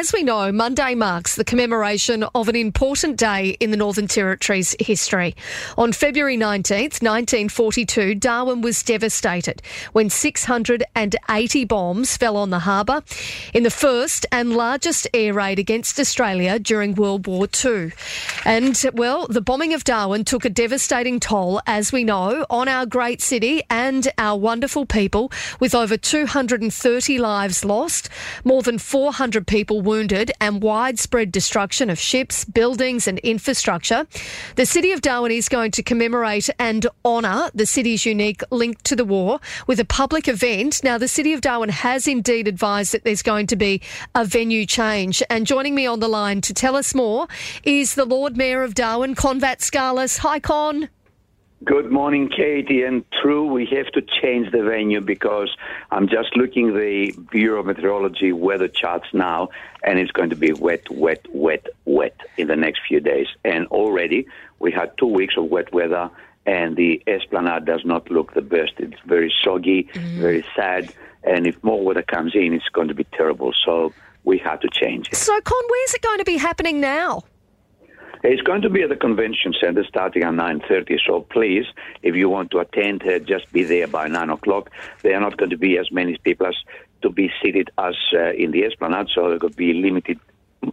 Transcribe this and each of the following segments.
as we know, Monday marks the commemoration of an important day in the Northern Territory's history. On February 19th, 1942, Darwin was devastated when 680 bombs fell on the harbour in the first and largest air raid against Australia during World War II. And, well, the bombing of Darwin took a devastating toll, as we know, on our great city and our wonderful people, with over 230 lives lost, more than 400 people wounded, and widespread destruction of ships, buildings, and infrastructure. The City of Darwin is going to commemorate and honour the city's unique link to the war with a public event. Now, the City of Darwin has indeed advised that there's going to be a venue change. And joining me on the line to tell us more is the Lord Mayor of Darwin, Kon Vatskalis. Hi, Con. Good morning, Katie. And true, we have to change the venue because I'm just looking the Bureau of Meteorology weather charts now, and it's going to be wet, wet, wet, wet in the next few days. And already we had two weeks of wet weather, and the Esplanade does not look the best. It's very soggy, mm. very sad, and if more weather comes in, it's going to be terrible. So we have to change it. So, Con, where's it going to be happening now? It's going to be at the convention center starting at 9.30, so please, if you want to attend, uh, just be there by 9 o'clock. There are not going to be as many people as to be seated as uh, in the Esplanade, so there could be limited,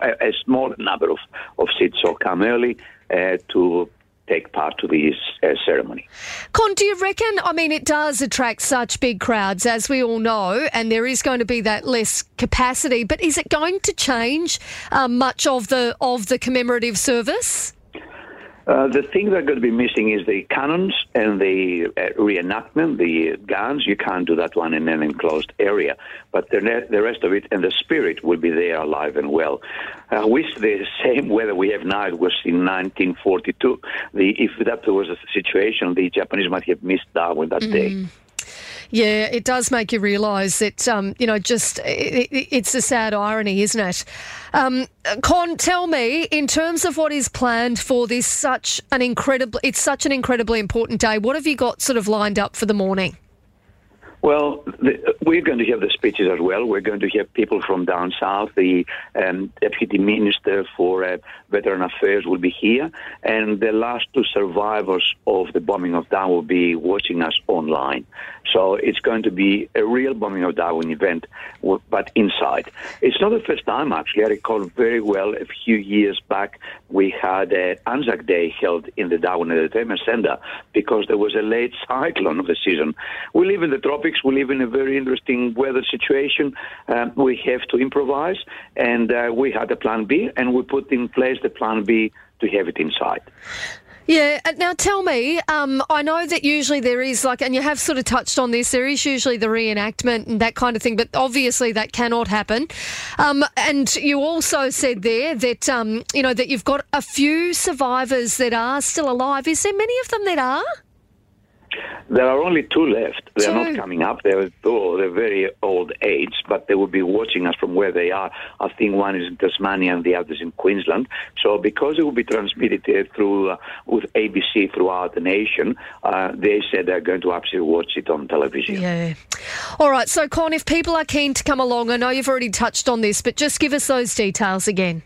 a, a small number of, of seats, so come early uh, to take part to this uh, ceremony. Con, do you reckon? I mean, it does attract such big crowds, as we all know, and there is going to be that less capacity. But is it going to change uh, much of the of the commemorative service? Uh, the thing that's going to be missing is the cannons and the uh, reenactment, the guns. You can't do that one in an enclosed area, but the, the rest of it and the spirit will be there alive and well. I wish the same weather we have now it was in 1942. The, if that was a situation, the Japanese might have missed Darwin that mm. day. Yeah, it does make you realise that, um, you know, just it, it, it's a sad irony, isn't it? Um, Con, tell me, in terms of what is planned for this such an incredible, it's such an incredibly important day. What have you got sort of lined up for the morning? Well, the, we're going to have the speeches as well. We're going to have people from down south. The um, deputy minister for uh, veteran affairs will be here, and the last two survivors of the bombing of Darwin will be watching us online. So it's going to be a real bombing of Darwin event, but inside. It's not the first time, actually. I recall very well a few years back we had an Anzac Day held in the Darwin Entertainment Center because there was a late cyclone of the season. We live in the tropics. We live in a very interesting weather situation. Um, we have to improvise, and uh, we had a plan B, and we put in place the plan B to have it inside. Yeah. Uh, now tell me, um, I know that usually there is like, and you have sort of touched on this, there is usually the reenactment and that kind of thing, but obviously that cannot happen. Um, and you also said there that, um, you know, that you've got a few survivors that are still alive. Is there many of them that are? There are only two left. They're not coming up. They're, oh, they're very old age, but they will be watching us from where they are. I think one is in Tasmania and the other is in Queensland. So because it will be transmitted through uh, with ABC throughout the nation, uh, they said they're going to actually watch it on television. Yeah. All right. So, Con, if people are keen to come along, I know you've already touched on this, but just give us those details again.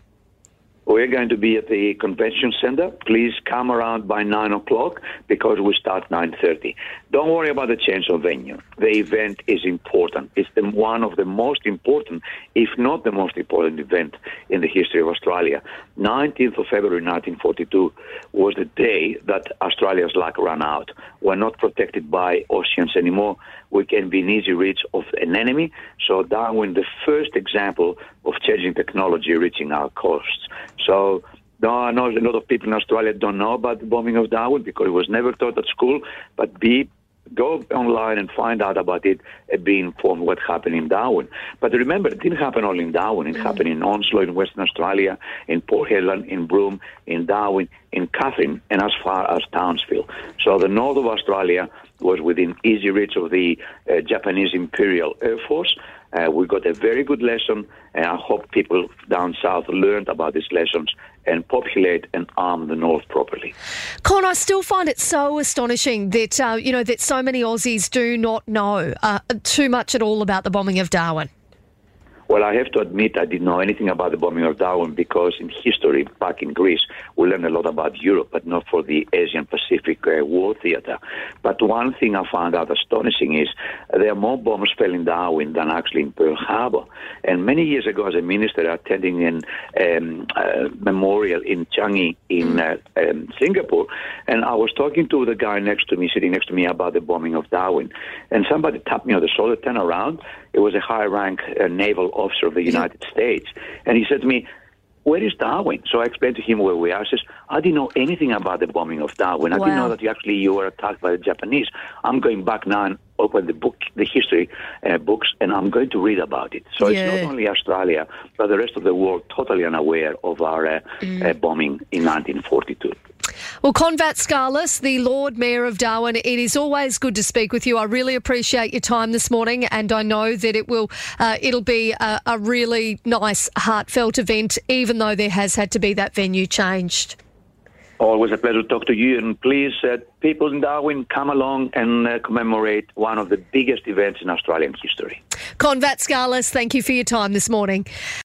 We're going to be at the convention center. Please come around by nine o'clock because we start nine thirty. Don't worry about the change of venue. The event is important. It's the, one of the most important, if not the most important event in the history of Australia. 19th of February 1942 was the day that Australia's luck ran out. We're not protected by oceans anymore. We can be in easy reach of an enemy. So Darwin, the first example of changing technology reaching our coasts. So no, I know a lot of people in Australia don't know about the bombing of Darwin because it was never taught at school. But be go online and find out about it and be informed what happened in Darwin. But remember, it didn't happen only in Darwin. It mm happened in Onslow, in Western Australia, in Port Hedland, in Broome, in Darwin, in Katherine, and as far as Townsville. So the north of Australia was within easy reach of the uh, Japanese Imperial Air Force. Uh, we got a very good lesson, and I hope people down south learned about these lessons and populate and arm the north properly. Con, I still find it so astonishing that uh, you know that so many Aussies do not know uh, too much at all about the bombing of Darwin. Well, I have to admit I didn't know anything about the bombing of Darwin because in history, back in Greece, we learned a lot about Europe, but not for the Asian Pacific uh, War Theater. But one thing I found out astonishing is there are more bombs fell in Darwin than actually in Pearl Harbor. And many years ago, as a minister, attending an um, uh, memorial in Changi in uh, um, Singapore, and I was talking to the guy next to me, sitting next to me, about the bombing of Darwin. And somebody tapped me on the shoulder, turned around. It was a high rank uh, naval officer of the United States. And he said to me, where is Darwin? So I explained to him where we are. He says, I didn't know anything about the bombing of Darwin. I Wow. didn't know that you actually you were attacked by the Japanese. I'm going back now and open the book, the history uh, books, and I'm going to read about it. So Yeah. it's not only Australia, but the rest of the world totally unaware of our uh, Mm. uh, bombing in 1942. Well, Kon Vatskalis, the Lord Mayor of Darwin, it is always good to speak with you. I really appreciate your time this morning, and I know that it will uh, it'll be a, a really nice, heartfelt event, even though there has had to be that venue changed. Always a pleasure to talk to you, and please, uh, people in Darwin, come along and uh, commemorate one of the biggest events in Australian history. Kon Vatskalis, thank you for your time this morning.